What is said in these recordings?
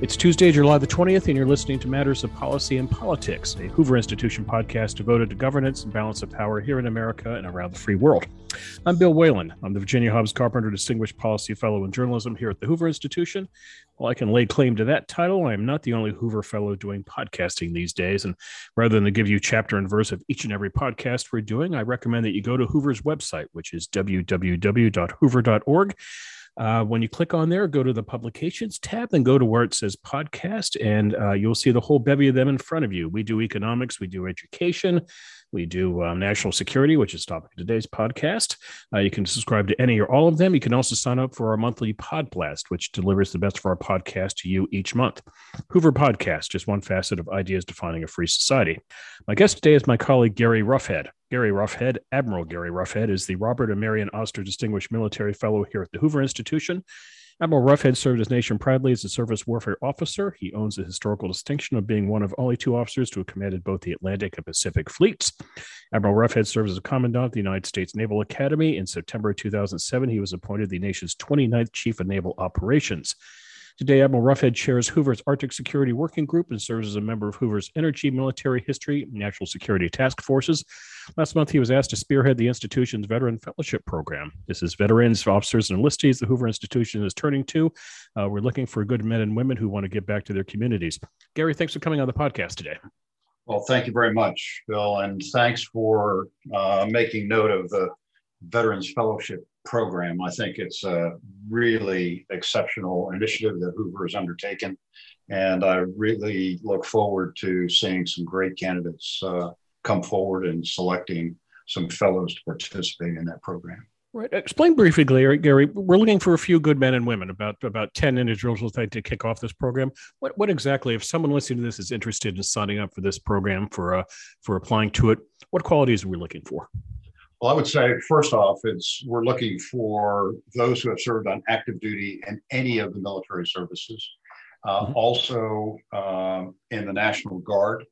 It's Tuesday, July the 20th, and you're listening to Matters of Policy and Politics, a Hoover Institution podcast devoted to governance and balance of power here in America and around the free world. I'm Bill Whalen. I'm the Virginia Hobbs Carpenter Distinguished Policy Fellow in Journalism here at the Hoover Institution. While I can lay claim to that title, I am not the only Hoover Fellow doing podcasting these days. And rather than give you chapter and verse of each and every podcast we're doing, I recommend that you go to Hoover's website, which is www.hoover.org. Uh, when you click on there, go to the publications tab, then go to where it says podcast, and uh, you'll see the whole bevy of them in front of you. We do economics, we do education, we do um, national security, which is topic of today's podcast. Uh, you can subscribe to any or all of them. You can also sign up for our monthly pod blast, which delivers the best of our podcast to you each month. Hoover Podcast, just one facet of ideas defining a free society. My guest today is my colleague Gary Roughead. Gary Roughead, Admiral Gary Roughead, is the Robert and Marion Oster Distinguished Military Fellow here at the Hoover Institution. Admiral Roughead served his nation proudly as a surface warfare officer. He owns the historical distinction of being one of only two officers to have commanded both the Atlantic and Pacific fleets. Admiral Roughead served as a commandant of the United States Naval Academy. In September 2007, he was appointed the nation's 29th Chief of Naval Operations. Today, Admiral Roughead chairs Hoover's Arctic Security Working Group and serves as a member of Hoover's Energy, Military History, National Security Task Forces. Last month, he was asked to spearhead the institution's Veteran Fellowship Program. This is veterans, officers, and enlistees the Hoover Institution is turning to. Uh, we're looking for good men and women who want to give back to their communities. Gary, thanks for coming on the podcast today. Well, thank you very much, Bill, and thanks for uh, making note of the Veterans Fellowship program. I think it's a really exceptional initiative that Hoover has undertaken. And I really look forward to seeing some great candidates uh, come forward and selecting some fellows to participate in that program. Right. Explain briefly, Gary. Gary, we're looking for a few good men and women, about about ten individuals will to kick off this program. What what exactly, if someone listening to this is interested in signing up for this program for uh, for applying to it, what qualities are we looking for? Well, I would say first off, it's we're looking for those who have served on active duty in any of the military services. Uh, mm-hmm. Also, um, in the National Guard,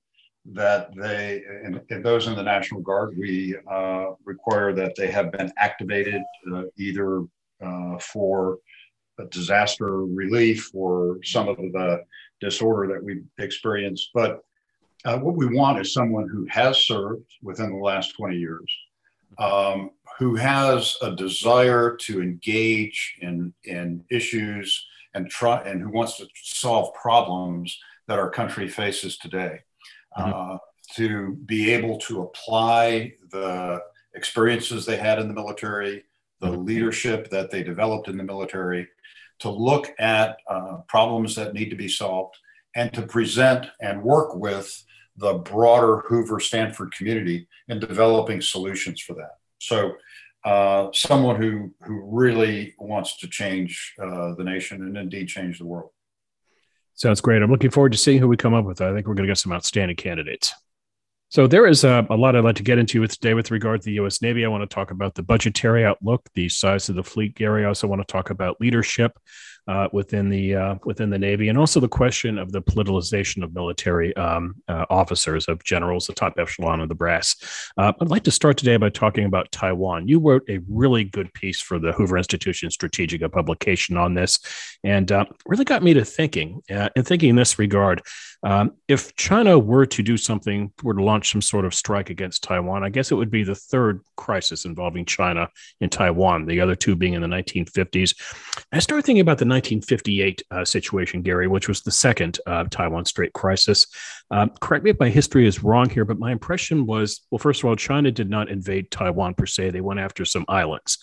that they and, and, those in the National Guard, we uh, require that they have been activated uh, either uh, for disaster relief or some of the disorder that we've experienced. But uh, what we want is someone who has served within the last 20 years um, who has a desire to engage in, in issues and try and who wants to solve problems that our country faces today. Mm-hmm. Uh, to be able to apply the experiences they had in the military, the mm-hmm. leadership that they developed in the military, to look at uh, problems that need to be solved, and to present and work with the broader Hoover Stanford community in developing solutions for that. So, uh, someone who who really wants to change uh, the nation and indeed change the world. Sounds great. I'm looking forward to seeing who we come up with. I think we're going to get some outstanding candidates. So there is a, a, lot I'd like to get into with today with regard to the U.S. Navy. I want to talk about the budgetary outlook, the size of the fleet, Gary. I also want to talk about leadership uh, within the uh, within the Navy, and also the question of the politicization of military um, uh, officers, of generals, the top echelon of the brass. Uh, I'd like to start today by talking about Taiwan. You wrote a really good piece for the Hoover Institution Strategika publication on this, and uh, really got me to thinking. Uh, and thinking in this regard, um, if China were to do something, were to launch some sort of strike against Taiwan, I guess it would be the third crisis involving China in Taiwan. The other two being in the 1950s. I started thinking about the 1958 uh, situation, Gary, which was the second uh, Taiwan Strait crisis. Um, correct me if my history is wrong here, but my impression was well, first of all, China did not invade Taiwan per se, they went after some islands.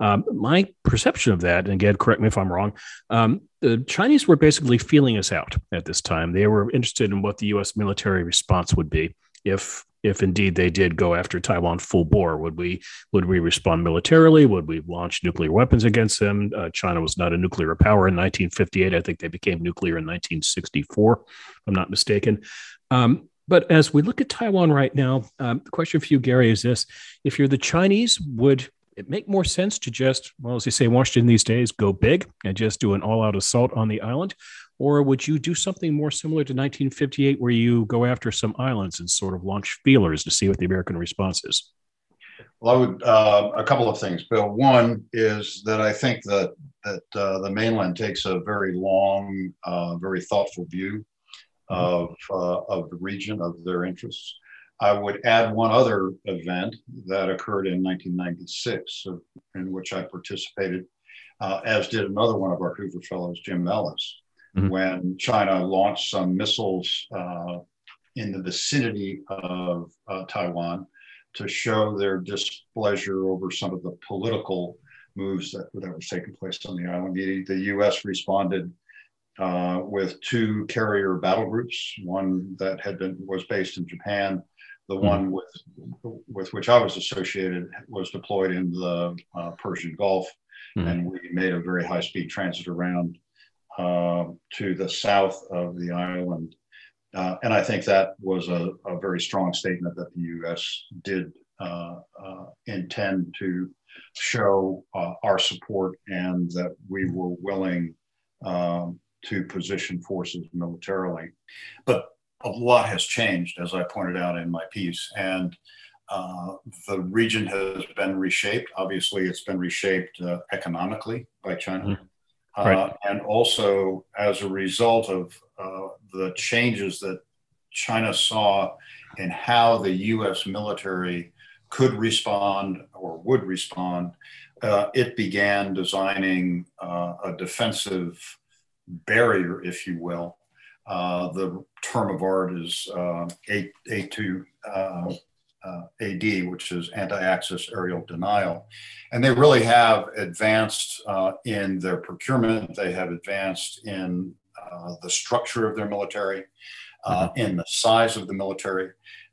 Um, my perception of that, and again, correct me if I'm wrong, um, the Chinese were basically feeling us out at this time. They were interested in what the U.S. military response would be if if indeed they did go after Taiwan full bore, would we would we respond militarily? Would we launch nuclear weapons against them? Uh, China was not a nuclear power in 1958. I think they became nuclear in 1964, if I'm not mistaken. Um, but as we look at Taiwan right now, um, the question for you, Gary, is this: If you're the Chinese, would it make more sense to just, well, as you say, Washington these days, go big and just do an all-out assault on the island? Or would you do something more similar to 1958 where you go after some islands and sort of launch feelers to see what the American response is? Well, I would, uh, a couple of things, Bill. One is that I think that that uh, the mainland takes a very long, uh, very thoughtful view of, uh, of the region, of their interests. I would add one other event that occurred in 1996, in which I participated, uh, as did another one of our Hoover Fellows, Jim Ellis, mm-hmm. when China launched some missiles uh, in the vicinity of uh, Taiwan to show their displeasure over some of the political moves that, that was taking place on the island. The, the U.S. responded uh, with two carrier battle groups, one that had been was based in Japan, the mm-hmm. one with with which I was associated was deployed in the uh, Persian Gulf, mm-hmm. and we made a very high speed transit around uh, to the south of the island. Uh, and I think that was a, a, very strong statement that the U.S. did uh, uh, intend to show uh, our support and that we were willing um, to position forces militarily. But a lot has changed, as I pointed out in my piece. And uh, the region has been reshaped. Obviously, it's been reshaped uh, economically by China. Mm-hmm. Uh, and also, as a result of uh, the changes that China saw in how the US military could respond or would respond, uh, it began designing uh, a defensive barrier, if you will. Uh, the term of art is uh, A, A2 uh, uh, AD, which is anti-access area denial. And they really have advanced uh, in their procurement. They have advanced in the structure of their military, mm-hmm. in the size of the military.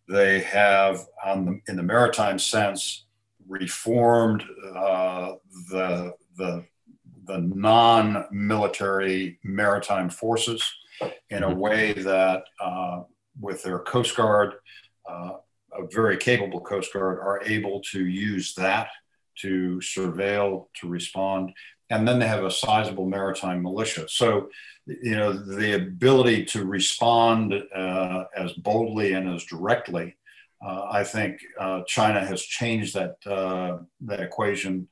They have, the, in the maritime sense, reformed the, the the non-military maritime forces in a way that, uh, with their Coast Guard, uh, a very capable Coast Guard, are able to use that to surveil, to respond. And then they have a sizable maritime militia. So, you know, the ability to respond uh, as boldly and as directly, uh, I think uh, China has changed that, uh, that equation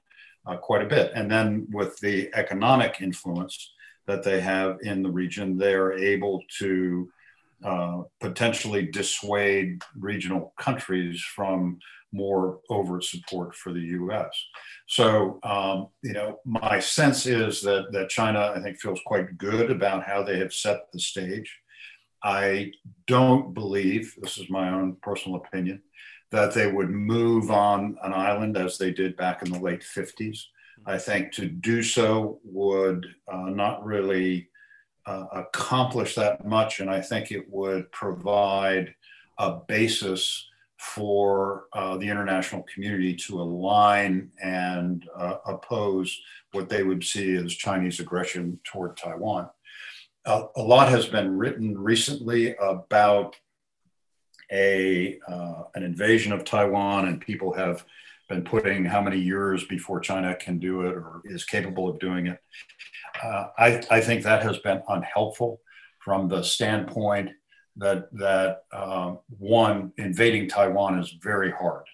uh, quite a bit. And then with the economic influence that they have in the region, they're able to uh, potentially dissuade regional countries from more overt support for the U.S. So, um, you know, my sense is that that China, I think, feels quite good about how they have set the stage. I don't believe this is my own personal opinion that they would move on an island as they did back in the late 50s. I think to do so would uh, not really uh, accomplish that much, and I think it would provide a basis for uh, the international community to align and uh, oppose what they would see as Chinese aggression toward Taiwan. a lot has been written recently about a uh, an invasion of Taiwan, and people have been putting how many years before China can do it or is capable of doing it. Uh, I, I, think that has been unhelpful from the standpoint that that um, one invading Taiwan is very hard.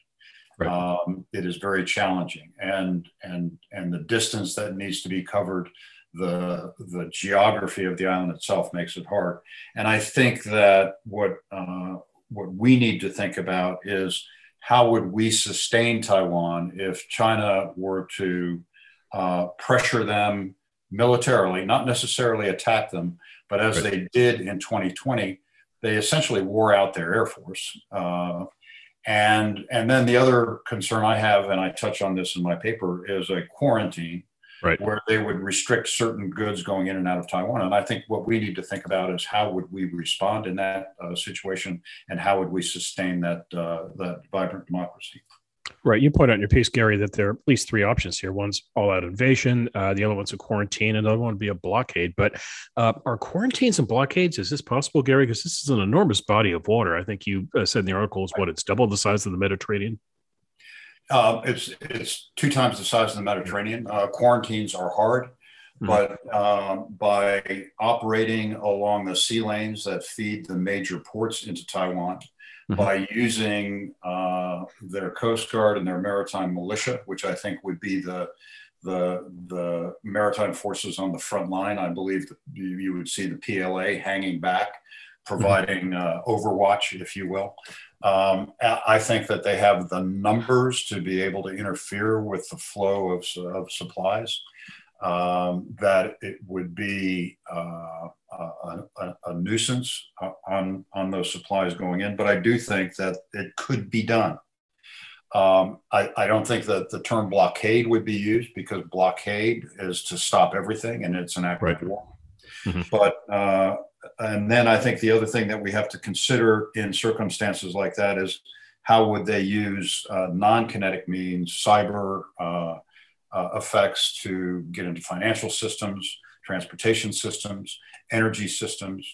Right. Um, it is very challenging, and and and the distance that needs to be covered, the the geography of the island itself makes it hard. And I think that what uh, what we need to think about is how would we sustain Taiwan if China were to uh, pressure them militarily, not necessarily attack them, but as right. they did in 2020, they essentially wore out their air force. Uh, and and then the other concern I have, and I touch on this in my paper, is a quarantine right. where they would restrict certain goods going in and out of Taiwan. And I think what we need to think about is how would we respond in that uh, situation, and how would we sustain that uh, that vibrant democracy. Right. You point out in your piece, Gary, that there are at least three options here. One's all out invasion, uh, the other one's a quarantine, and the other one would be a blockade. But uh, are quarantines and blockades, is this possible, Gary? Because this is an enormous body of water. I think you uh, said in the article is what it's double the size of the Mediterranean. Uh, it's it's two times the size of the Mediterranean. Uh, quarantines are hard, mm-hmm. but um, by operating along the sea lanes that feed the major ports into Taiwan, mm-hmm. by using uh, their coast guard and their maritime militia, which I think would be the the the maritime forces on the front line. I believe you, you would see the PLA hanging back, providing uh, overwatch, if you will. Um, I think that they have the numbers to be able to interfere with the flow of, of supplies. Um, that it would be uh, a, a, a, nuisance on on those supplies going in. But I do think that it could be done. Um, I, I, don't think that the term blockade would be used because blockade is to stop everything and it's an act right. of war. Mm-hmm. But uh, and then I think the other thing that we have to consider in circumstances like that is how would they use uh, non-kinetic means, cyber uh, uh effects to get into financial systems, transportation systems, energy systems,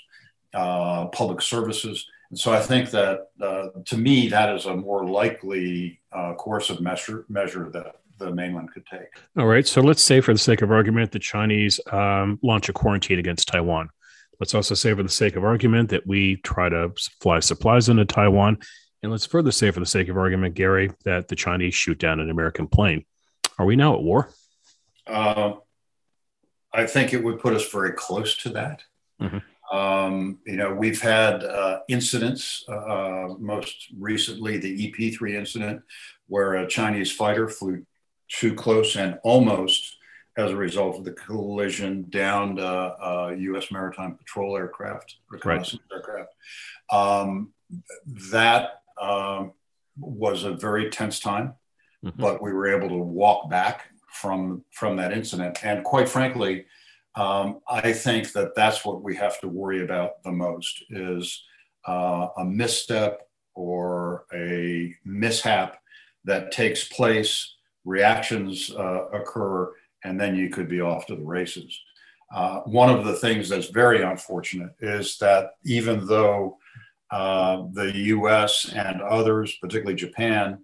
uh, public services and so I think that uh, to me, that is a more likely uh, course measure, measure that the mainland could take. All right. So let's say, for the sake of argument, the Chinese um, launch a quarantine against Taiwan. Let's also say, for the sake of argument, that we try to fly supplies into Taiwan. And let's further say, for the sake of argument, Gary, that the Chinese shoot down an American plane. Are we now at war? Uh, I think it would put us very close to that. Mm-hmm. Um, you know, we've had uh, incidents, uh, most recently the EP3 incident, where a Chinese fighter flew too close and almost, as a result of the collision, downed uh, a U.S. maritime patrol aircraft, reconnaissance right. aircraft. Um, that um, was a very tense time, mm-hmm. but we were able to walk back from from that incident. And quite frankly, um, I think that that's what we have to worry about the most is uh, a misstep or a mishap that takes place, reactions uh, occur, and then you could be off to the races. Uh, one of the things that's very unfortunate is that even though uh, the US and others, particularly Japan,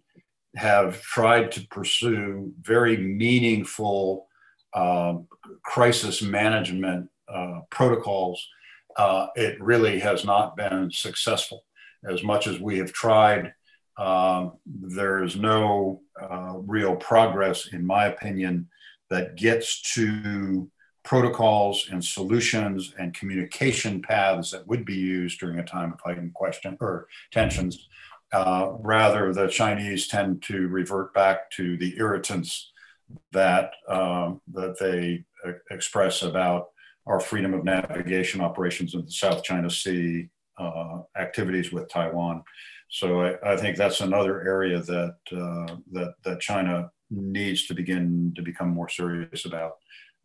have tried to pursue very meaningful um, crisis management uh, protocols, uh, it really has not been successful. As much as we have tried, um, there is no uh, real progress, in my opinion, that gets to protocols and solutions and communication paths that would be used during a time of heightened question or tensions. Uh, rather, the Chinese tend to revert back to the irritants that um, that they express about our freedom of navigation operations in the South China Sea, uh, activities with Taiwan. So I, I, think that's another area that uh, that that China needs to begin to become more serious about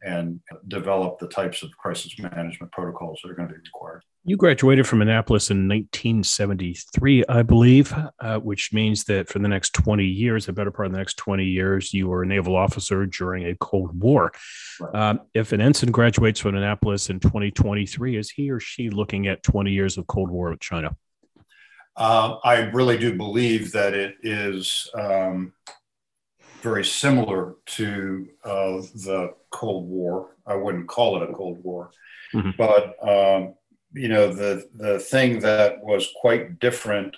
and develop the types of crisis management protocols that are going to be required. You graduated from Annapolis in 1973, I believe, uh, which means that for the next 20 years, the better part of the next 20 years, you were a naval officer during a Cold War. Right. Um, if an ensign graduates from Annapolis in 2023, is he or she looking at 20 years of Cold War with China? Uh, I really do believe that it is um, very similar to uh, the Cold War. I wouldn't call it a Cold War, mm-hmm. but um, you know the the thing that was quite different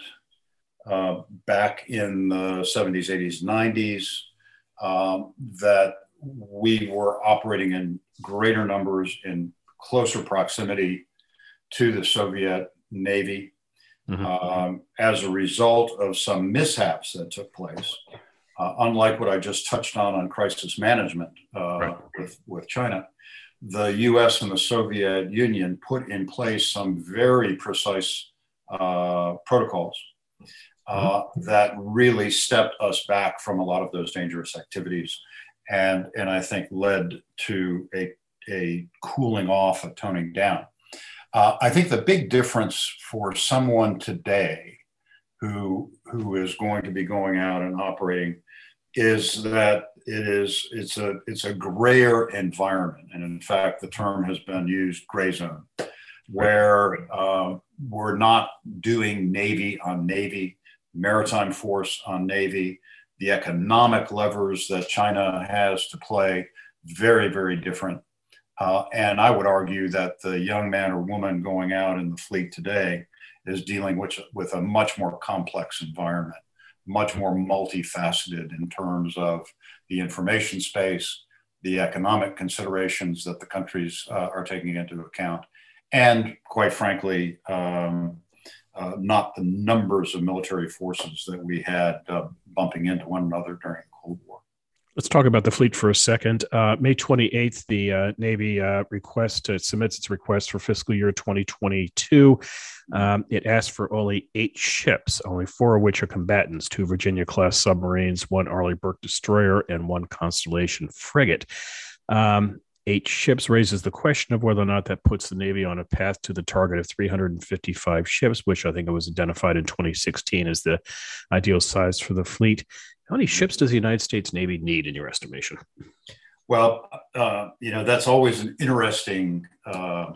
uh, back in the 70s, 80s, 90s um, that we were operating in greater numbers in closer proximity to the Soviet Navy mm-hmm. um, as a result of some mishaps that took place uh, unlike what I just touched on on crisis management uh, right. with, with China, the US and the Soviet Union put in place some very precise uh, protocols uh, mm-hmm. that really stepped us back from a lot of those dangerous activities and, and I think led to a, a cooling off, a toning down. Uh, I think the big difference for someone today who who is going to be going out and operating is that it is it's a it's a grayer environment. And in fact the term has been used gray zone where uh, we're not doing navy on navy maritime force on navy. The economic levers that china has to play very very different. Uh, and i would argue that the young man or woman going out in the fleet today is dealing with, with a much more complex environment, much more multifaceted in terms of the information space, the economic considerations that the countries uh, are taking into account, and quite frankly, um, uh, not the numbers of military forces that we had uh, bumping into one another during. Let's talk about the fleet for a second. Uh, May 28th, the uh, Navy uh, request uh, submits its request for fiscal year 2022. Um, it asks for only eight ships, only four of which are combatants two Virginia class submarines, one Arleigh Burke destroyer, and one Constellation frigate. Um, eight ships raises the question of whether or not that puts the Navy on a path to the target of 355 ships, which I think it was identified in 2016 as the ideal size for the fleet. How many ships does the United States Navy need, in your estimation? Well, uh, you know, that's always an interesting uh,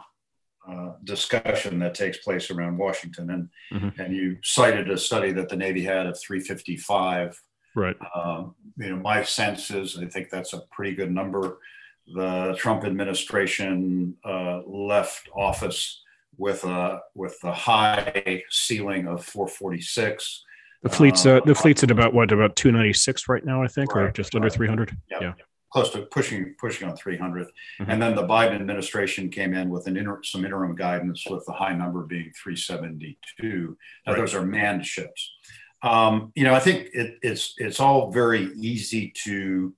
uh, discussion that takes place around Washington. And, mm-hmm. and you cited a study that the Navy had of 355. Right. Um, you know, my sense is I think that's a pretty good number. The Trump administration uh, left office with a with a high ceiling of 446. The fleet's uh, the fleet's at about what about 296 right now, I think, right, or just right. under 300. Yep. Yeah, close to pushing pushing on 300. Mm-hmm. And then the Biden administration came in with an inter- some interim guidance, with the high number being 372. Now right. those are manned ships. Um, you know, I think it, it's it's all very easy to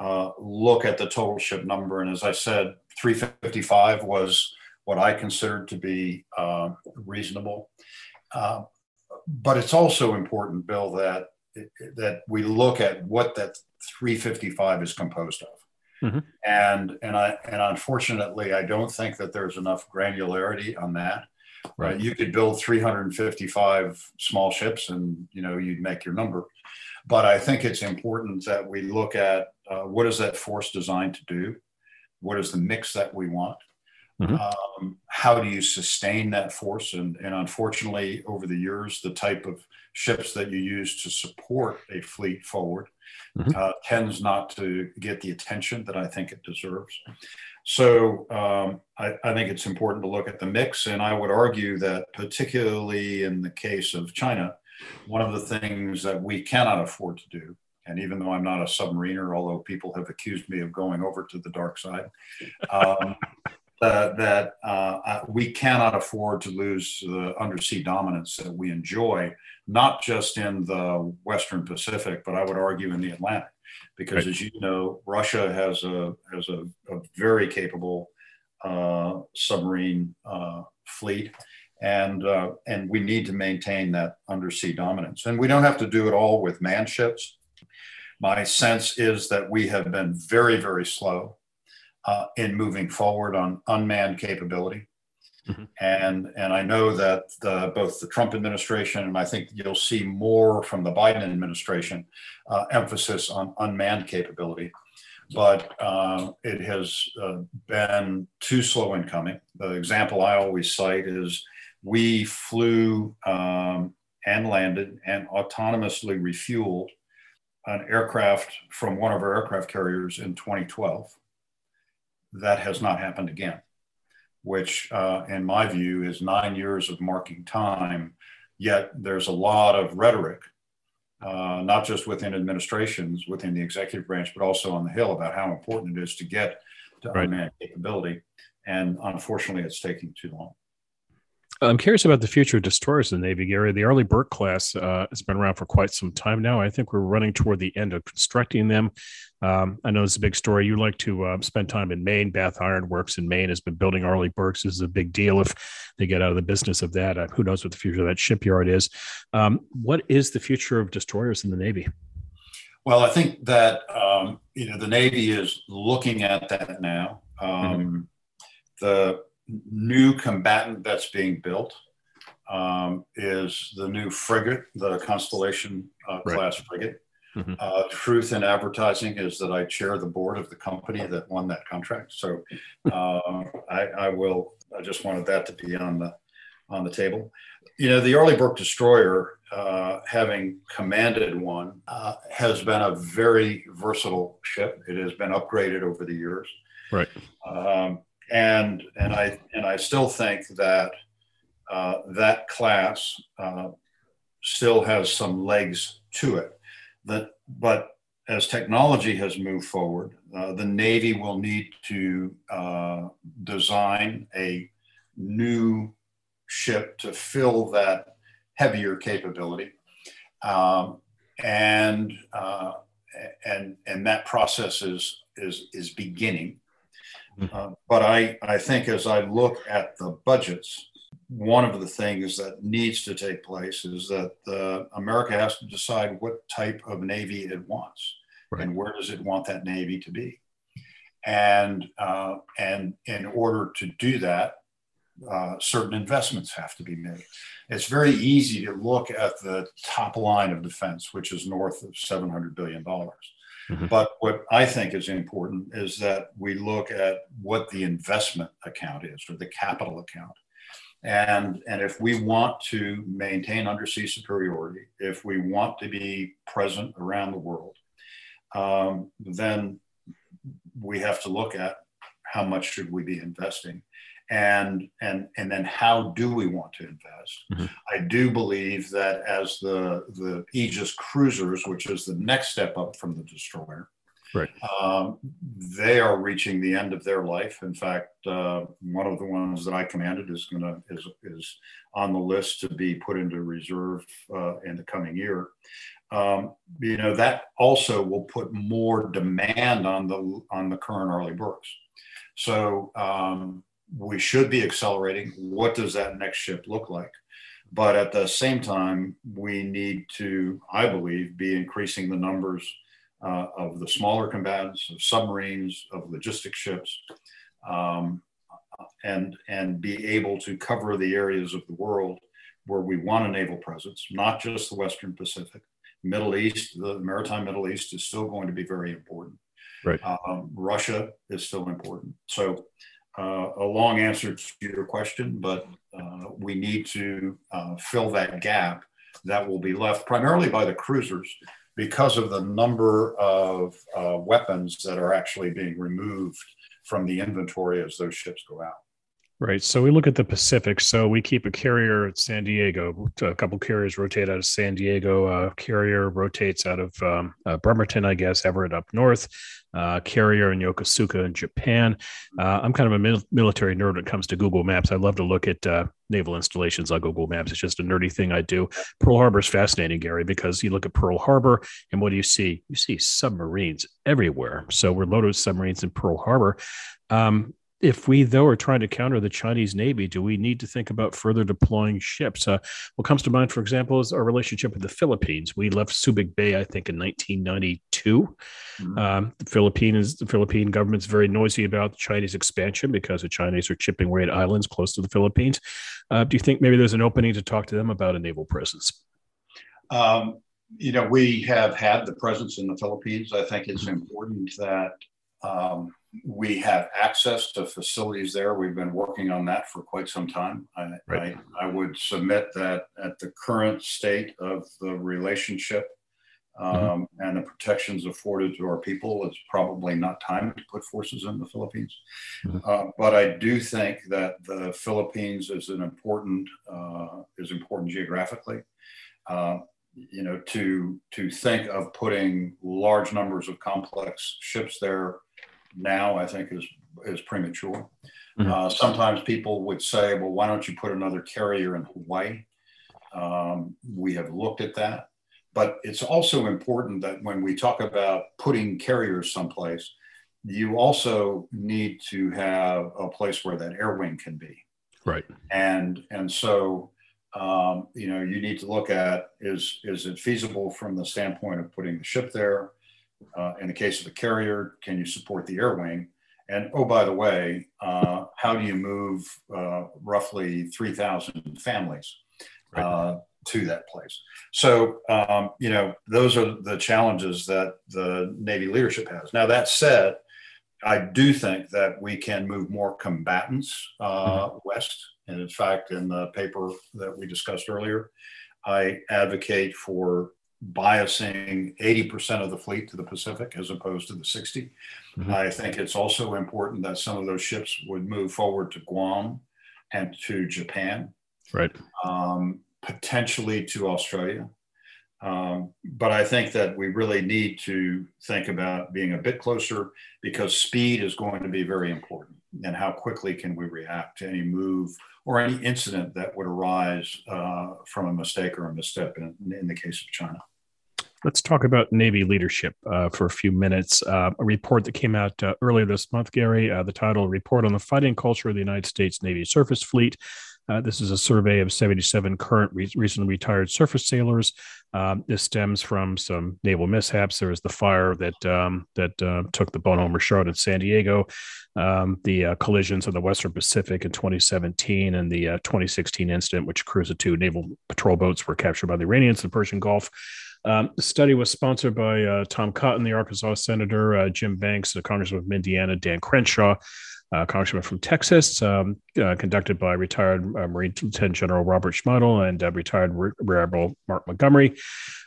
uh, look at the total ship number, and as I said, 355 was what I considered to be uh, reasonable. Uh, but it's also important, Bill, that that we look at what that 355 is composed of. Mm-hmm. And and I and unfortunately, I don't think that there's enough granularity on that. Right. Uh, you could build 355 small ships, and you know you'd make your number. But I think it's important that we look at uh, what is that force designed to do, what is the mix that we want, Mm-hmm. Um, how do you sustain that force? And, and unfortunately, over the years, the type of ships that you use to support a fleet forward mm-hmm. uh, tends not to get the attention that I think it deserves. So um, I, I, think it's important to look at the mix. And I would argue that, particularly in the case of China, one of the things that we cannot afford to do and even though I'm not a submariner, although people have accused me of going over to the dark side, um, uh, that uh, we cannot afford to lose the undersea dominance that we enjoy, not just in the Western Pacific, but I would argue in the Atlantic, because right. as you know, Russia has a has a, a very capable uh, submarine uh, fleet, and uh, and we need to maintain that undersea dominance, and we don't have to do it all with manned ships. My sense is that we have been very very slow uh, in moving forward on unmanned capability. Mm-hmm. And, and I know that the, both the Trump administration and I think you'll see more from the Biden administration uh, emphasis on unmanned capability. But uh, it has uh, been too slow in coming. The example I always cite is we flew um, and landed and autonomously refueled an aircraft from one of our aircraft carriers in 2012 that has not happened again, which, uh, in my view, is nine years of marking time. Yet there's a lot of rhetoric, uh, not just within administrations, within the executive branch, but also on the Hill about how important it is to get to right. unmanned capability. And unfortunately, it's taking too long. I'm curious about the future of destroyers in the Navy, Gary. The Arleigh Burke class uh, has been around for quite some time now. I think we're running toward the end of constructing them. Um, I know it's a big story. You like to uh, spend time in Maine. Bath Iron Works in Maine has been building Arleigh Burkes. This is a big deal if they get out of the business of that. Uh, who knows what the future of that shipyard is? Um, what is the future of destroyers in the Navy? Well, I think that um, you know the Navy is looking at that now. Mm-hmm. The new combatant that's being built um, is the new frigate, the Constellation uh, right. class frigate. Mm-hmm. Uh, truth in advertising is that I chair the board of the company that won that contract. So uh, I, I, will. I just wanted that to be on the on the table. You know, the Arleigh Burke destroyer, uh, having commanded one, uh, has been a very versatile ship. It has been upgraded over the years. Right. Um, and and I and I still think that uh, that class uh, still has some legs to it. That, but as technology has moved forward, uh, the Navy will need to uh, design a new ship to fill that heavier capability. Um, and, uh, and, and that process is, is, is beginning. Mm-hmm. Uh, but I, I think as I look at the budgets, one of the things that needs to take place is that uh, America has to decide what type of Navy it wants right. and where does it want that Navy to be. And, uh, and in order to do that, uh, certain investments have to be made. It's very easy to look at the top line of defense, which is north of $700 billion. Mm-hmm. But what I think is important is that we look at what the investment account is or the capital account. And, and if we want to maintain undersea superiority, if we want to be present around the world, um, then we have to look at how much should we be investing and and and then how do we want to invest? Mm-hmm. i do believe that as the the aegis cruisers which is the next step up from the destroyer right. um, they are reaching the end of their life. In fact uh, one of the ones that i commanded is going to is is on the list to be put into reserve uh, in the coming year. Um, you know that also will put more demand on the on the current Arleigh Burkes so um, we should be accelerating. What does that next ship look like? But at the same time, we need to, I believe, be increasing the numbers uh, of the smaller combatants, of submarines, of logistic ships, um, and and be able to cover the areas of the world where we want a naval presence, not just the Western Pacific. Middle East, the maritime Middle East is still going to be very important. Right. Um, Russia is still important. So uh, a long answer to your question, but uh, we need to uh, fill that gap that will be left primarily by the cruisers because of the number of uh, weapons that are actually being removed from the inventory as those ships go out. Right. So we look at the Pacific. So we keep a carrier at San Diego. A couple carriers rotate out of San Diego. A carrier rotates out of um, uh, Bremerton, I guess, Everett up north. Uh, carrier in Yokosuka in Japan. Uh, I'm kind of a mil- military nerd when it comes to Google Maps. I love to look at uh, naval installations on Google Maps. It's just a nerdy thing I do. Pearl Harbor is fascinating, Gary, because you look at Pearl Harbor and what do you see? You see submarines everywhere. So we're loaded with submarines in Pearl Harbor. Um, if we though are trying to counter the Chinese Navy, do we need to think about further deploying ships? Uh, what comes to mind, for example, is our relationship with the Philippines. We left Subic Bay, I think, in 1992. Mm-hmm. Um, the Philippines, the Philippine government's very noisy about the Chinese expansion because the Chinese are chipping away at islands close to the Philippines. Uh, do you think maybe there's an opening to talk to them about a naval presence? Um, you know, we have had the presence in the Philippines. I think it's important that um, we have access to facilities there. We've been working on that for quite some time. I, right. I, I, would submit that at the current state of the relationship um, mm-hmm. and the protections afforded to our people, it's probably not time to put forces in the Philippines. Mm-hmm. Uh, but I do think that the Philippines is an important uh, is important geographically. Uh, you know, to to think of putting large numbers of complex ships there now, I think is is premature. Mm-hmm. Uh, sometimes people would say, "Well, why don't you put another carrier in Hawaii?" Um, we have looked at that, but it's also important that when we talk about putting carriers someplace, you also need to have a place where that air wing can be. Right. And and so um, you know you need to look at is is it feasible from the standpoint of putting the ship there uh, in the case of a carrier, can you support the air wing? And oh, by the way, uh, how do you move uh, roughly 3,000 families uh, to that place? So, um, you know, those are the challenges that the Navy leadership has. Now, that said, I do think that we can move more combatants uh, mm-hmm. west. And in fact, in the paper that we discussed earlier, I advocate for biasing 80% of the fleet to the Pacific as opposed to the 60. Mm-hmm. I think it's also important that some of those ships would move forward to Guam and to Japan. Right. Um, potentially to Australia. Um, but I think that we really need to think about being a bit closer because speed is going to be very important. And how quickly can we react to any move or any incident that would arise uh, from a mistake or a misstep in, in, the case of China? Let's talk about Navy leadership uh, for a few minutes. Uh, a report that came out uh, earlier this month, Gary, uh, the title Report on the Fighting Culture of the United States Navy Surface Fleet. Uh, this is a survey of 77 current, re- recently retired surface sailors. Um, this stems from some naval mishaps. There was the fire that um, that uh, took the Bonhomme Richard in San Diego, um, the collisions in the Western Pacific in 2017, and the uh, 2016 incident, which cruised two naval patrol boats were captured by the Iranians in the Persian Gulf. Um, the study was sponsored by uh, Tom Cotton, the Arkansas senator, uh, Jim Banks, the congressman from Indiana, Dan Crenshaw, uh, congressman from Texas, um, uh, conducted by retired uh, Marine Lieutenant General Robert Schmidle and uh, retired Rear Admiral Mark Montgomery.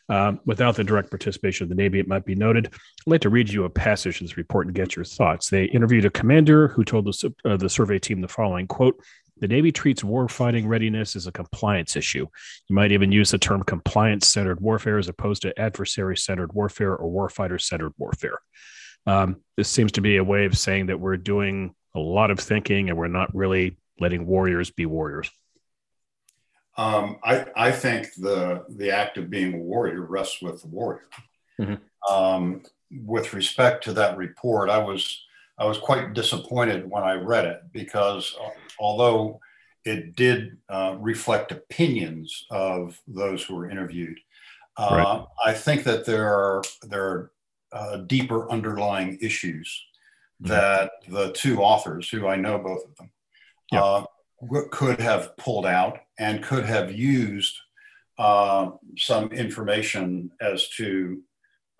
Um, without the direct participation of the Navy, it might be noted. I'd like to read you a passage in this report and get your thoughts. They interviewed a commander who told the, the survey team the following quote, the Navy treats warfighting readiness as a compliance issue. You might even use the term compliance centered warfare as opposed to adversary centered warfare or warfighter centered warfare. Um, this seems to be a way of saying that we're doing a lot of thinking and we're not really letting warriors be warriors. Um, I, I think the the act of being a warrior rests with the warrior. Mm-hmm. Um, with respect to that report, I was I was quite disappointed when I read it because although it did uh, reflect opinions of those who were interviewed, uh, right. I think that there are there are uh, deeper underlying issues Mm-hmm. that the two authors, who I know both of them, yeah. uh, could have pulled out and could have used uh, some information as to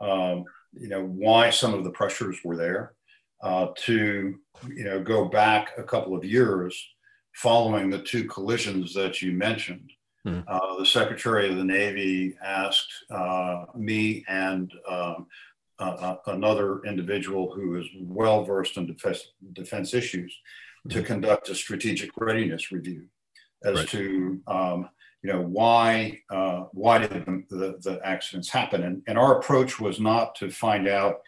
um, you know why some of the pressures were there uh, to you know go back a couple of years following the two collisions that you mentioned. Mm. Uh, the Secretary of the Navy asked uh, me and um, uh, another individual who is well versed in defense, defense issues mm-hmm. to conduct a strategic readiness review as right. to um, you know why uh, why did the, the, the, accidents happen and, and our approach was not to find out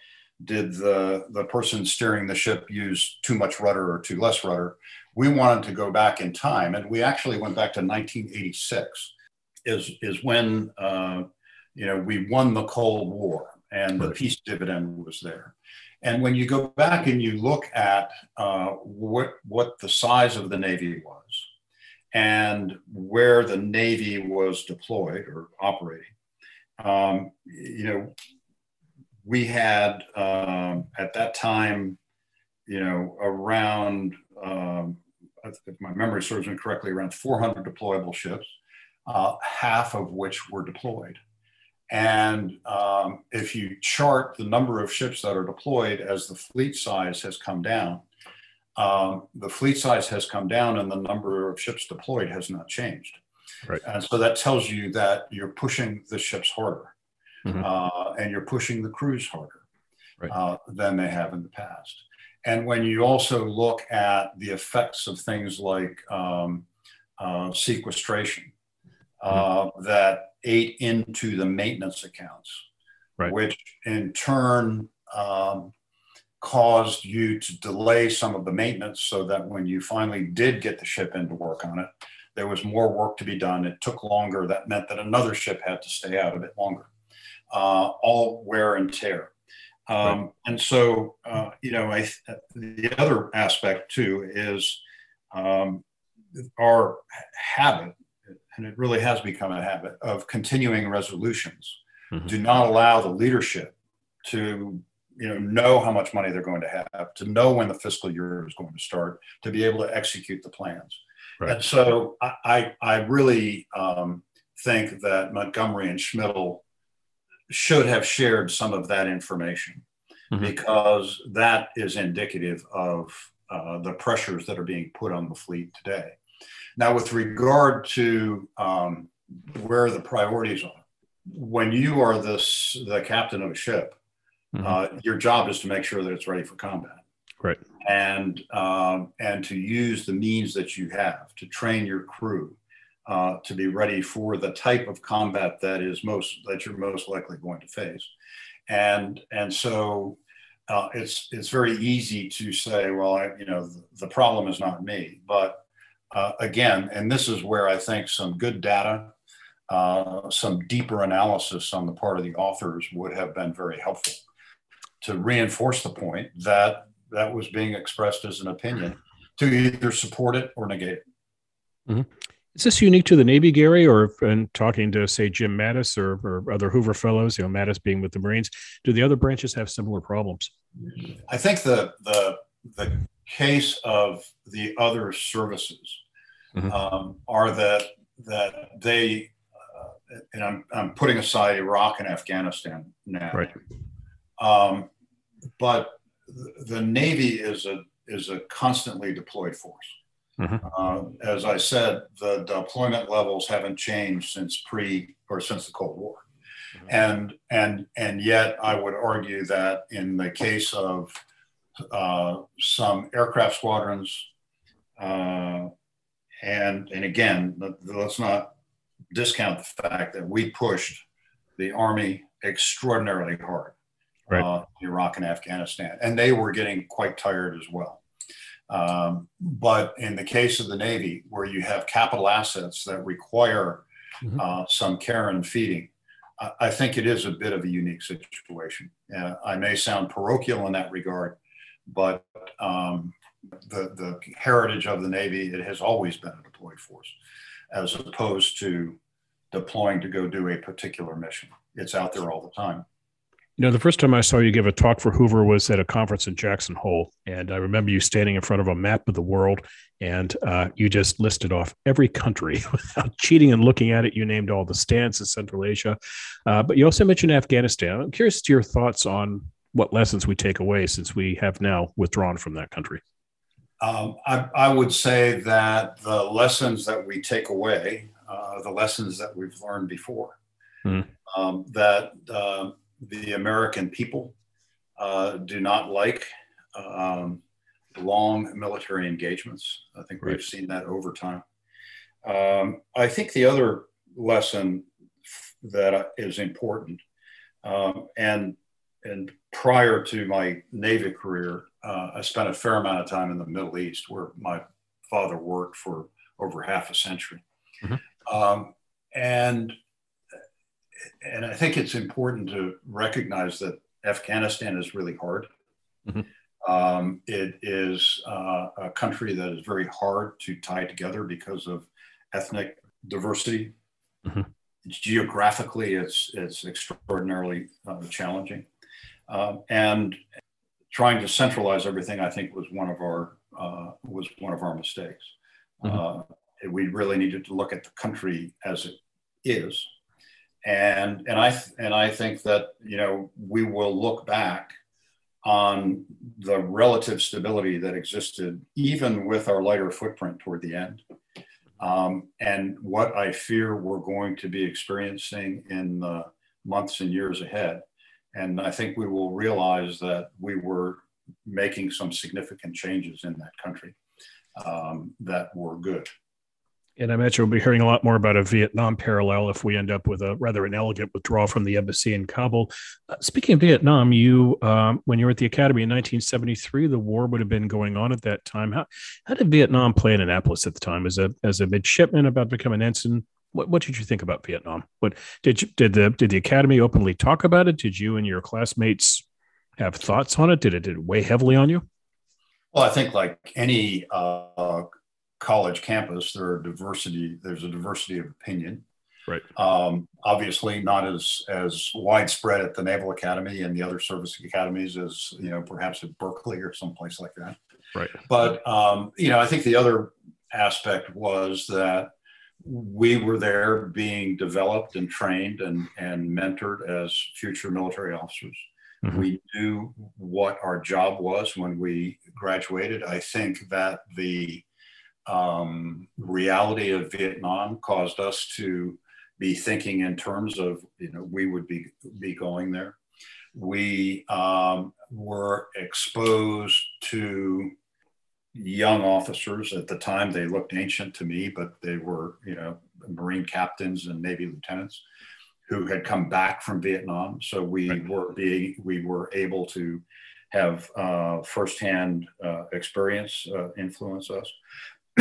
did the the person steering the ship use too much rudder or too less rudder we wanted to go back in time and we actually went back to 1986 is is when uh, you know we won the cold war and the peace dividend was there. And when you go back and you look at uh, what, what the size of the Navy was and where the Navy was deployed or operating, um, you know, we had um, at that time, you know, around, um, if my memory serves me correctly, around 400 deployable ships, uh, half of which were deployed. And um, if you chart the number of ships that are deployed as the fleet size has come down, um, the fleet size has come down and the number of ships deployed has not changed. Right. And so that tells you that you're pushing the ships harder mm-hmm. uh, and you're pushing the crews harder right. uh, than they have in the past. And when you also look at the effects of things like um, uh, sequestration, uh, mm-hmm. that ate into the maintenance accounts, right. which in turn um, caused you to delay some of the maintenance so that when you finally did get the ship in to work on it, there was more work to be done. It took longer. That meant that another ship had to stay out a bit longer. Uh, all wear and tear. Um, right. And so, uh, you know, I, the other aspect too is um, our habit and it really has become a habit of continuing resolutions mm-hmm. do not allow the leadership to you know know how much money they're going to have to know when the fiscal year is going to start to be able to execute the plans right. and so i i, really um, think that montgomery and schmidle should have shared some of that information mm-hmm. because that is indicative of uh, the pressures that are being put on the fleet today now, with regard to um, where the priorities are, when you are this, the captain of a ship, mm-hmm. uh, your job is to make sure that it's ready for combat. Right. And um, and to use the means that you have to train your crew, uh, to be ready for the type of combat that is most that you're most likely going to face. And and so uh, it's it's very easy to say, well, I, you know, the, the, problem is not me. But uh, again, and this is where I think some good data, uh, some deeper analysis on the part of the authors would have been very helpful to reinforce the point that that was being expressed as an opinion to either support it or negate it. Mm-hmm. Is this unique to the Navy, Gary, or in talking to, say, Jim Mattis or, or other Hoover fellows, you know, Mattis being with the Marines, do the other branches have similar problems? I think the, the, the case of the other services mm-hmm. um, are that, that they, uh, and I'm, I'm putting aside Iraq and Afghanistan now. Right. Um, but the Navy is a, is a constantly deployed force. Mm-hmm. Uh, as I said, the deployment levels haven't changed since pre or since the Cold War, mm-hmm. and and and yet I would argue that in the case of uh, some aircraft squadrons, uh, and and again, let's not discount the fact that we pushed the Army extraordinarily hard right. uh, in Iraq and Afghanistan, and they were getting quite tired as well. Um, but in the case of the Navy, where you have capital assets that require mm-hmm. uh, some care and feeding, I, I, think it is a bit of a unique situation. Uh, I may sound parochial in that regard, but um, the, the heritage of the Navy, it has always been a deployed force, as opposed to deploying to go do a particular mission. It's out there all the time. You know, the first time I saw you give a talk for Hoover was at a conference in Jackson Hole. And I remember you standing in front of a map of the world and uh, you just listed off every country without cheating and looking at it. You named all the stans in Central Asia. Uh, but you also mentioned Afghanistan. I'm curious to your thoughts on what lessons we take away since we have now withdrawn from that country. Um, I, I, would say that the lessons that we take away, uh, the lessons that we've learned before, mm. um, that um, the American people uh, do not like um, long military engagements. I think right. we've seen that over time. Um, I think the other lesson that is important, um, and and prior to my Navy career, uh, I spent a fair amount of time in the Middle East, where my father worked for over half a century. Mm-hmm. Um, and and I think it's important to recognize that Afghanistan is really hard. Mm-hmm. Um, it is uh, a country that is very hard to tie together because of ethnic diversity. Mm-hmm. It's geographically, it's it's extraordinarily uh, challenging, um, and trying to centralize everything, I think, was one of our uh, was one of our mistakes. Mm-hmm. Uh, we really needed to look at the country as it is and and I and I think that you know we will look back on the relative stability that existed even with our lighter footprint toward the end. Um, and what I fear we're going to be experiencing in the months and years ahead. And I think we will realize that we were making some significant changes in that country um, that were good. And I imagine we'll be hearing a lot more about a Vietnam parallel if we end up with a rather inelegant withdrawal from the embassy in Kabul. Uh, speaking of Vietnam, you um, when you were at the academy in 1973, the war would have been going on at that time. How how did Vietnam play in Annapolis at the time as a as a midshipman about to become an ensign? What, what did you think about Vietnam? What did you, did the did the academy openly talk about it? Did you and your classmates have thoughts on it? Did it, did it weigh heavily on you? Well, I think like any uh, college campus, there are diversity. There's a diversity of opinion. Right. Um, obviously, not as as widespread at the Naval Academy and the other service academies as you know, perhaps at Berkeley or someplace like that. Right. But um, you know, I think the other aspect was that we were there being developed and trained and and mentored as future military officers. Mm-hmm. We knew what our job was when we graduated. I think that the um, reality of Vietnam caused us to be thinking in terms of, you know, we would be, be going there. We um, were exposed to young officers at the time. They looked ancient to me, but they were, you know, Marine captains and Navy lieutenants who had come back from Vietnam. So we right. were being we were able to have uh, firsthand uh, experience uh, influence us.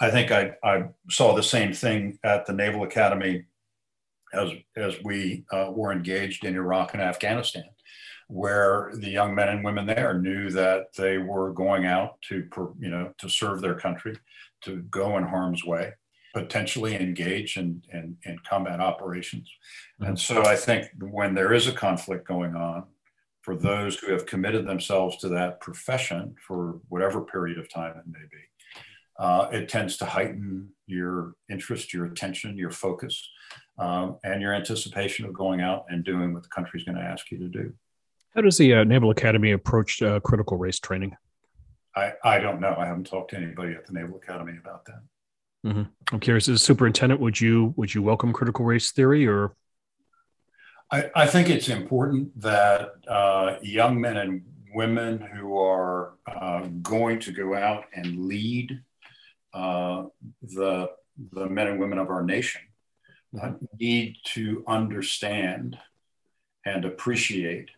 I think I, I saw the same thing at the Naval Academy as as we uh, were engaged in Iraq and Afghanistan, where the young men and women there knew that they were going out to you know to serve their country, to go in harm's way, potentially engage in in, in combat operations, mm-hmm. and so I think when there is a conflict going on, for those who have committed themselves to that profession for whatever period of time it may be. Uh, it tends to heighten your interest, your attention, your focus, um, and your anticipation of going out and doing what the country is going to ask you to do. How does the uh, Naval Academy approach uh, critical race training? I, I don't know. I haven't talked to anybody at the Naval Academy about that. Mm-hmm. I'm curious, as a superintendent, would you would you welcome critical race theory or? I, I think it's important that uh, young men and women who are uh, going to go out and lead uh, the the men and women of our nation uh, need to understand and appreciate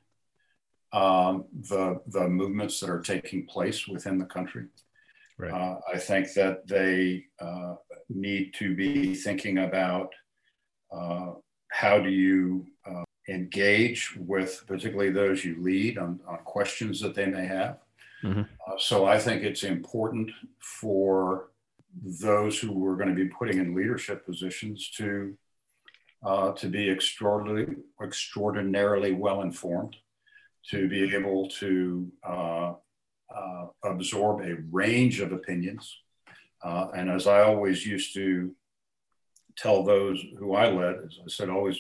um, the the movements that are taking place within the country. Right. Uh, I think that they uh, need to be thinking about uh, how do you uh, engage with particularly those you lead on, on questions that they may have. Mm-hmm. Uh, so I think it's important for those who we're going to be putting in leadership positions to uh, to be extraordinarily extraordinarily well informed, to be able to uh, uh, absorb a range of opinions, uh, and as I always used to tell those who I led, as I said, always,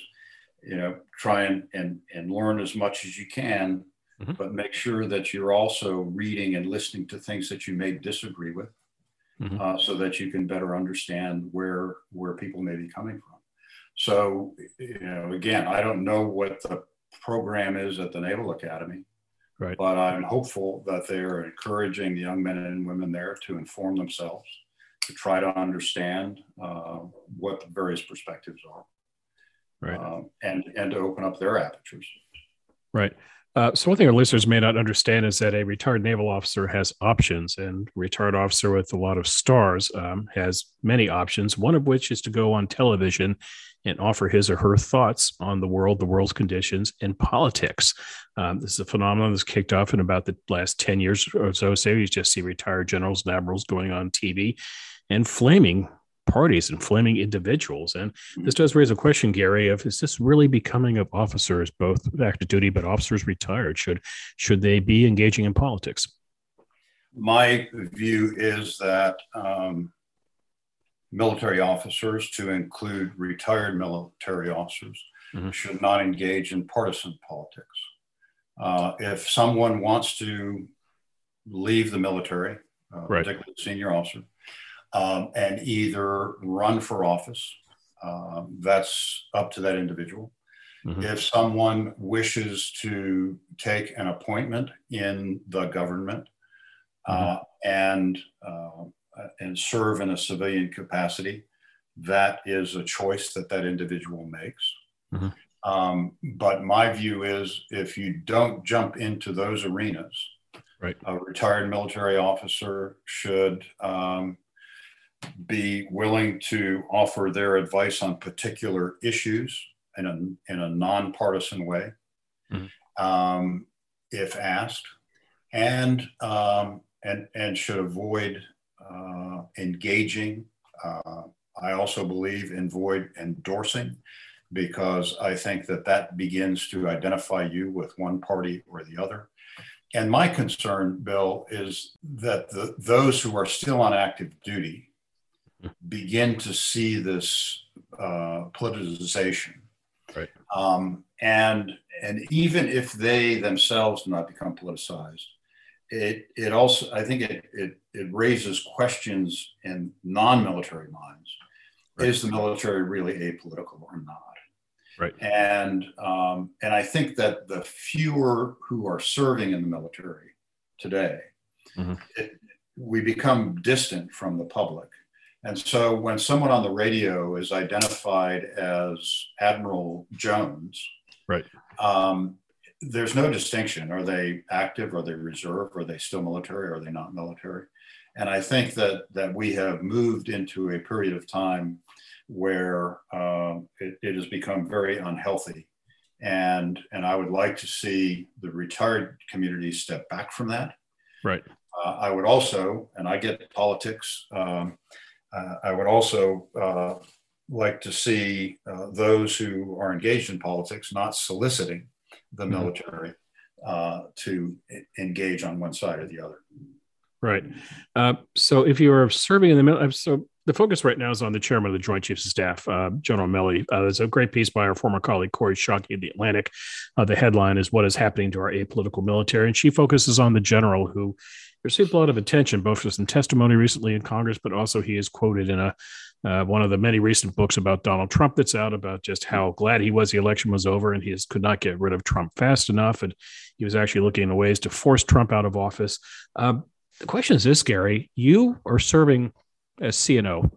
you know, try and and, and learn as much as you can. Mm-hmm. But make sure that you're also reading and listening to things that you may disagree with, mm-hmm. uh, so that you can better understand where where people may be coming from. So, you know, again, I don't know what the program is at the Naval Academy, right. but I'm hopeful that they're encouraging the young men and women there to inform themselves, to try to understand uh, what the various perspectives are, right, um, and and to open up their apertures. Right. Uh, so one thing our listeners may not understand is that a retired naval officer has options, and retired officer with a lot of stars um, has many options. One of which is to go on television and offer his or her thoughts on the world, the world's conditions, and politics. Um, this is a phenomenon that's kicked off in about the last ten years or so. So you just see retired generals and admirals going on TV and flaming parties and flaming individuals. And mm-hmm. this does raise a question, Gary, of is this really becoming of officers, both active duty, but officers retired? Should should they be engaging in politics? My view is that um, military officers, to include retired military officers, mm-hmm. should not engage in partisan politics. Uh, if someone wants to leave the military, uh, right. particularly senior officer, um, and either run for office. Um, that's up to that individual. Mm-hmm. If someone wishes to take an appointment in the government uh, mm-hmm. and uh, and serve in a civilian capacity, that is a choice that that individual makes. Mm-hmm. Um, but my view is if you don't jump into those arenas, right. a retired military officer should um, be willing to offer their advice on particular issues in a, in a nonpartisan way, mm-hmm. um, if asked, and, um, and, and should avoid uh, engaging. Uh, I also believe in void endorsing because I think that that begins to identify you with one party or the other. And my concern, Bill, is that the, those who are still on active duty begin to see this uh, politicization. Right. Um, and and even if they themselves do not become politicized, it it also I think it it, it raises questions in non-military minds. Right. Is the military really apolitical or not? Right. And um, and I think that the fewer who are serving in the military today, mm-hmm. it, we become distant from the public And so when someone on the radio is identified as Admiral Jones, right, um, there's no distinction. Are they active? Are they reserve? Are they still military? Are they not military? And I think that that we have moved into a period of time where um, it, it has become very unhealthy, and and I would like to see the retired community step back from that. Right. Uh, I would also, and I get politics. Um, I would also uh, like to see uh, those who are engaged in politics not soliciting the mm-hmm. military uh, to engage on one side or the other. Right. Uh, so if you are serving in the military, so the focus right now is on the chairman of the Joint Chiefs of Staff, uh, General Milley. Uh, there's a great piece by our former colleague Kori Schake in the Atlantic. Uh, the headline is "What is happening to our apolitical military?" and she focuses on the general who received a lot of attention, both for some testimony recently in Congress, but also he is quoted in a uh, one of the many recent books about Donald Trump that's out about just how glad he was the election was over and he could not get rid of Trump fast enough. And he was actually looking at ways to force Trump out of office. Um, the question is this, Gary, you are serving as CNO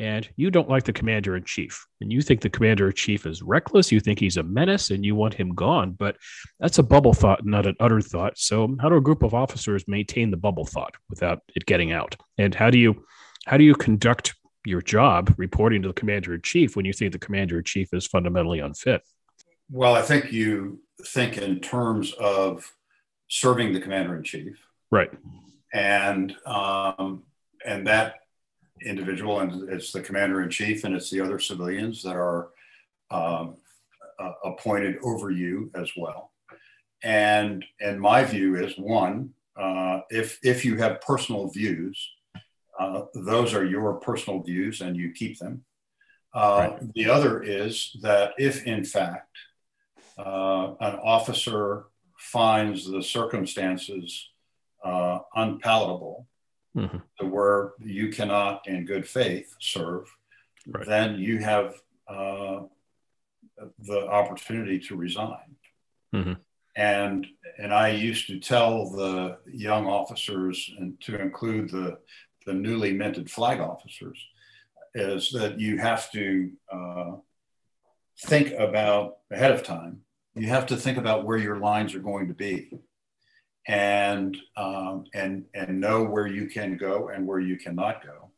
and you don't like the commander in chief. And you think the commander in chief is reckless you think he's a menace and you want him gone. But that's a bubble thought not an utter thought. So how do a group of officers maintain the bubble thought without it getting out? And how do you how do you conduct your job reporting to the commander in chief when you think the commander in chief is fundamentally unfit? Well i think you think in terms of serving the commander in chief. Right. And um, and that individual, and it's the commander in chief, and it's the other civilians that are um, uh, appointed over you as well. And and my view is one, uh, if if you have personal views, uh, those are your personal views, and you keep them. Uh, right. The other is that if in fact uh, an officer finds the circumstances uh, unpalatable mm-hmm. where you cannot, in good faith, serve, right. then you have uh, the opportunity to resign. Mm-hmm. And and I used to tell the young officers, and to include the the newly minted flag officers, is that you have to uh, think about ahead of time. You have to think about where your lines are going to be and um, and and know where you can go and where you cannot go.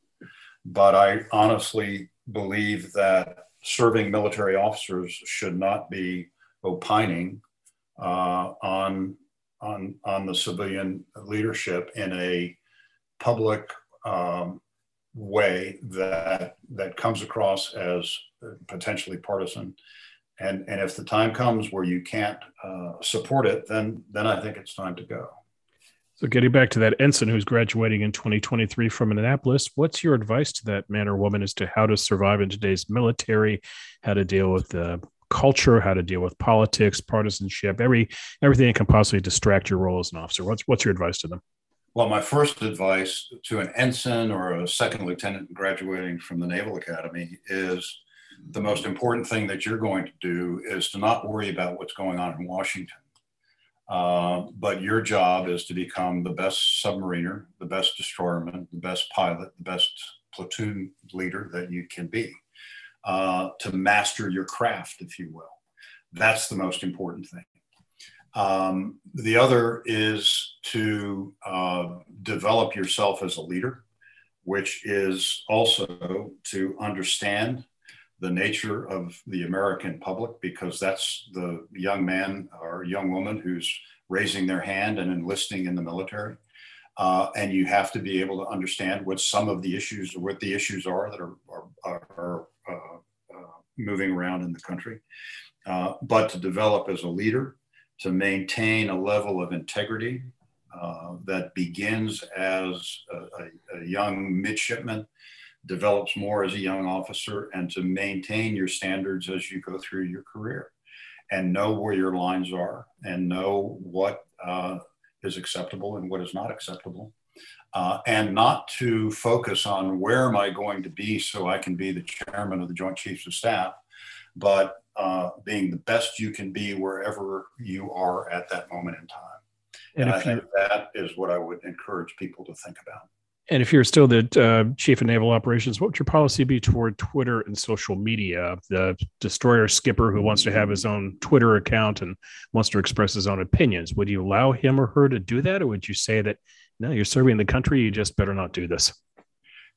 But I honestly believe that serving military officers should not be opining uh, on on on the civilian leadership in a public um, way that that comes across as potentially partisan and and if the time comes where you can't uh, support it, then then I think it's time to go. So, getting back to that ensign who's graduating in 2023 from Annapolis, what's your advice to that man or woman as to how to survive in today's military, how to deal with the culture, how to deal with politics, partisanship, every everything that can possibly distract your role as an officer? What's what's your advice to them? Well, my first advice to an ensign or a second lieutenant graduating from the Naval Academy is the most important thing that you're going to do is to not worry about what's going on in Washington. Uh, but your job is to become the best submariner, the best destroyerman, the best pilot, the best platoon leader that you can be, uh, to master your craft, if you will. That's the most important thing. Um, the other is to uh, develop yourself as a leader, which is also to understand the nature of the American public because that's the young man or young woman who's raising their hand and enlisting in the military. Uh, and you have to be able to understand what some of the issues what the issues are that are, are, are uh, uh, moving around in the country. Uh, but to develop as a leader, to maintain a level of integrity uh, that begins as a, a, a young midshipman develops more as a young officer and to maintain your standards as you go through your career and know where your lines are and know what uh, is acceptable and what is not acceptable. Uh, and not to focus on where am I going to be so I can be the chairman of the Joint Chiefs of Staff, but uh, being the best you can be wherever you are at that moment in time. And, and I think that is what I would encourage people to think about. And if you're still the uh, chief of naval operations, what would your policy be toward Twitter and social media? The destroyer skipper who wants to have his own Twitter account and wants to express his own opinions, would you allow him or her to do that, or would you say that no, you're serving the country, you just better not do this?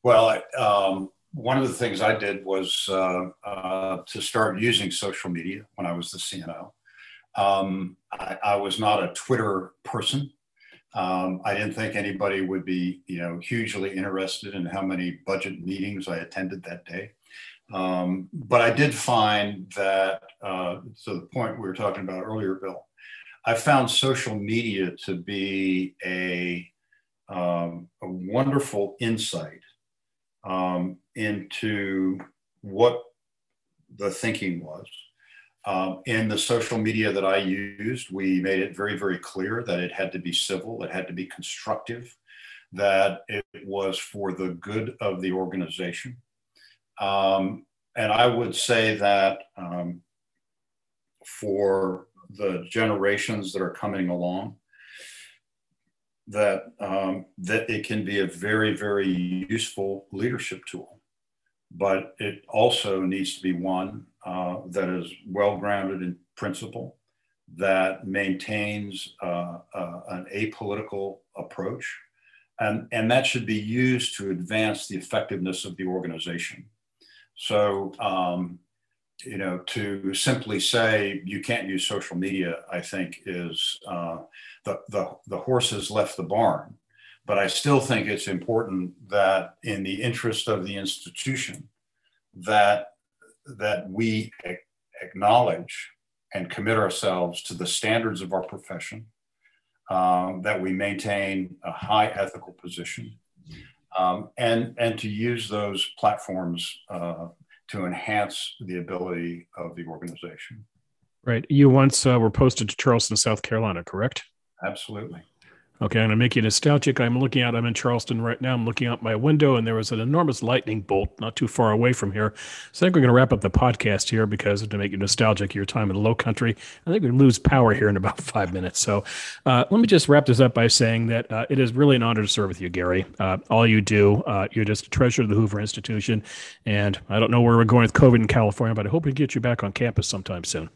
Well, um, one of the things I did was uh, uh, to start using social media when I was the CNO. Um, I, I, was not a Twitter person. Um, I didn't think anybody would be, you know, hugely interested in how many budget meetings I attended that day. Um, but I did find that, uh, to the point we were talking about earlier, Bill, I found social media to be a, um, a wonderful insight um, into what the thinking was. Um, in the social media that I used, we made it very, very clear that it had to be civil, it had to be constructive, that it was for the good of the organization. Um, and I would say that um, for the generations that are coming along, that um, that it can be a very, very useful leadership tool but it also needs to be one uh, that is well grounded in principle, that maintains uh, uh, an apolitical approach, and, and that should be used to advance the effectiveness of the organization. So, um, you know, to simply say you can't use social media, I think is uh, the, the, the horse has left the barn. But I still think it's important that, in the interest of the institution, that that we acknowledge and commit ourselves to the standards of our profession, um, that we maintain a high ethical position, um, and and to use those platforms uh, to enhance the ability of the organization. Right. You once uh, were posted to Charleston, South Carolina, correct? Absolutely. Okay, I'm going to make you nostalgic. I'm looking out, I'm in Charleston right now. I'm looking out my window, and there was an enormous lightning bolt not too far away from here. So I think we're going to wrap up the podcast here because to make you nostalgic, your time in the low country, I think we lose power here in about five minutes. So uh, let me just wrap this up by saying that uh, it is really an honor to serve with you, Gary. Uh, all you do, uh, you're just a treasure of the Hoover Institution. And I don't know where we're going with COVID in California, but I hope we get you back on campus sometime soon.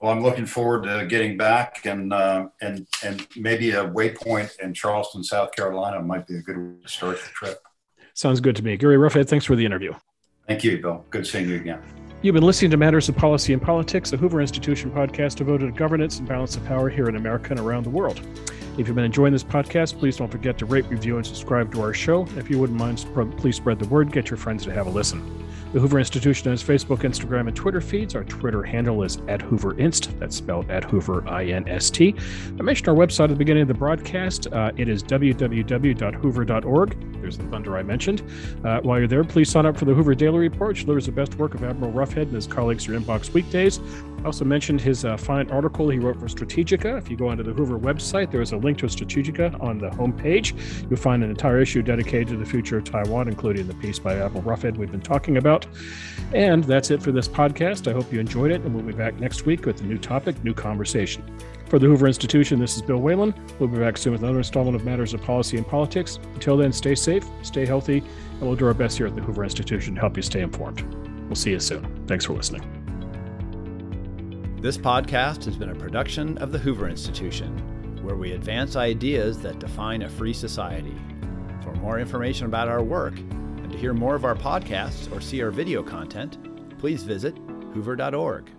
Well, I'm looking forward to getting back, and uh, and and maybe a waypoint in Charleston, South Carolina, might be a good way to start the trip. Sounds good to me, Gary Roughead. Thanks for the interview. Thank you, Bill. Good seeing you again. You've been listening to Matters of Policy and Politics, a Hoover Institution podcast devoted to governance and balance of power here in America and around the world. If you've been enjoying this podcast, please don't forget to rate, review, and subscribe to our show. If you wouldn't mind, please spread the word. Get your friends to have a listen. The Hoover Institution has Facebook, Instagram, and Twitter feeds. Our Twitter handle is at Hoover Inst. That's spelled at Hoover I N S T. I mentioned our website at the beginning of the broadcast. Uh, it is www.hoover.org. There's the thunder I mentioned. Uh, while you're there, please sign up for the Hoover Daily Report, which delivers the best work of Admiral Roughead and his colleagues your inbox weekdays. I also mentioned his uh, fine article he wrote for Strategika. If you go onto the Hoover website, there is a link to Strategika on the homepage. You'll find an entire issue dedicated to the future of Taiwan, including the piece by Admiral Roughead we've been talking about. And that's it for this podcast. I hope you enjoyed it, and we'll be back next week with a new topic, new conversation. For the Hoover Institution, this is Bill Whalen. We'll be back soon with another installment of Matters of Policy and Politics. Until then, stay safe, stay healthy, and we'll do our best here at the Hoover Institution to help you stay informed. We'll see you soon. Thanks for listening. This podcast has been a production of the Hoover Institution, where we advance ideas that define a free society. For more information about our work, and to hear more of our podcasts or see our video content, please visit hoover.org.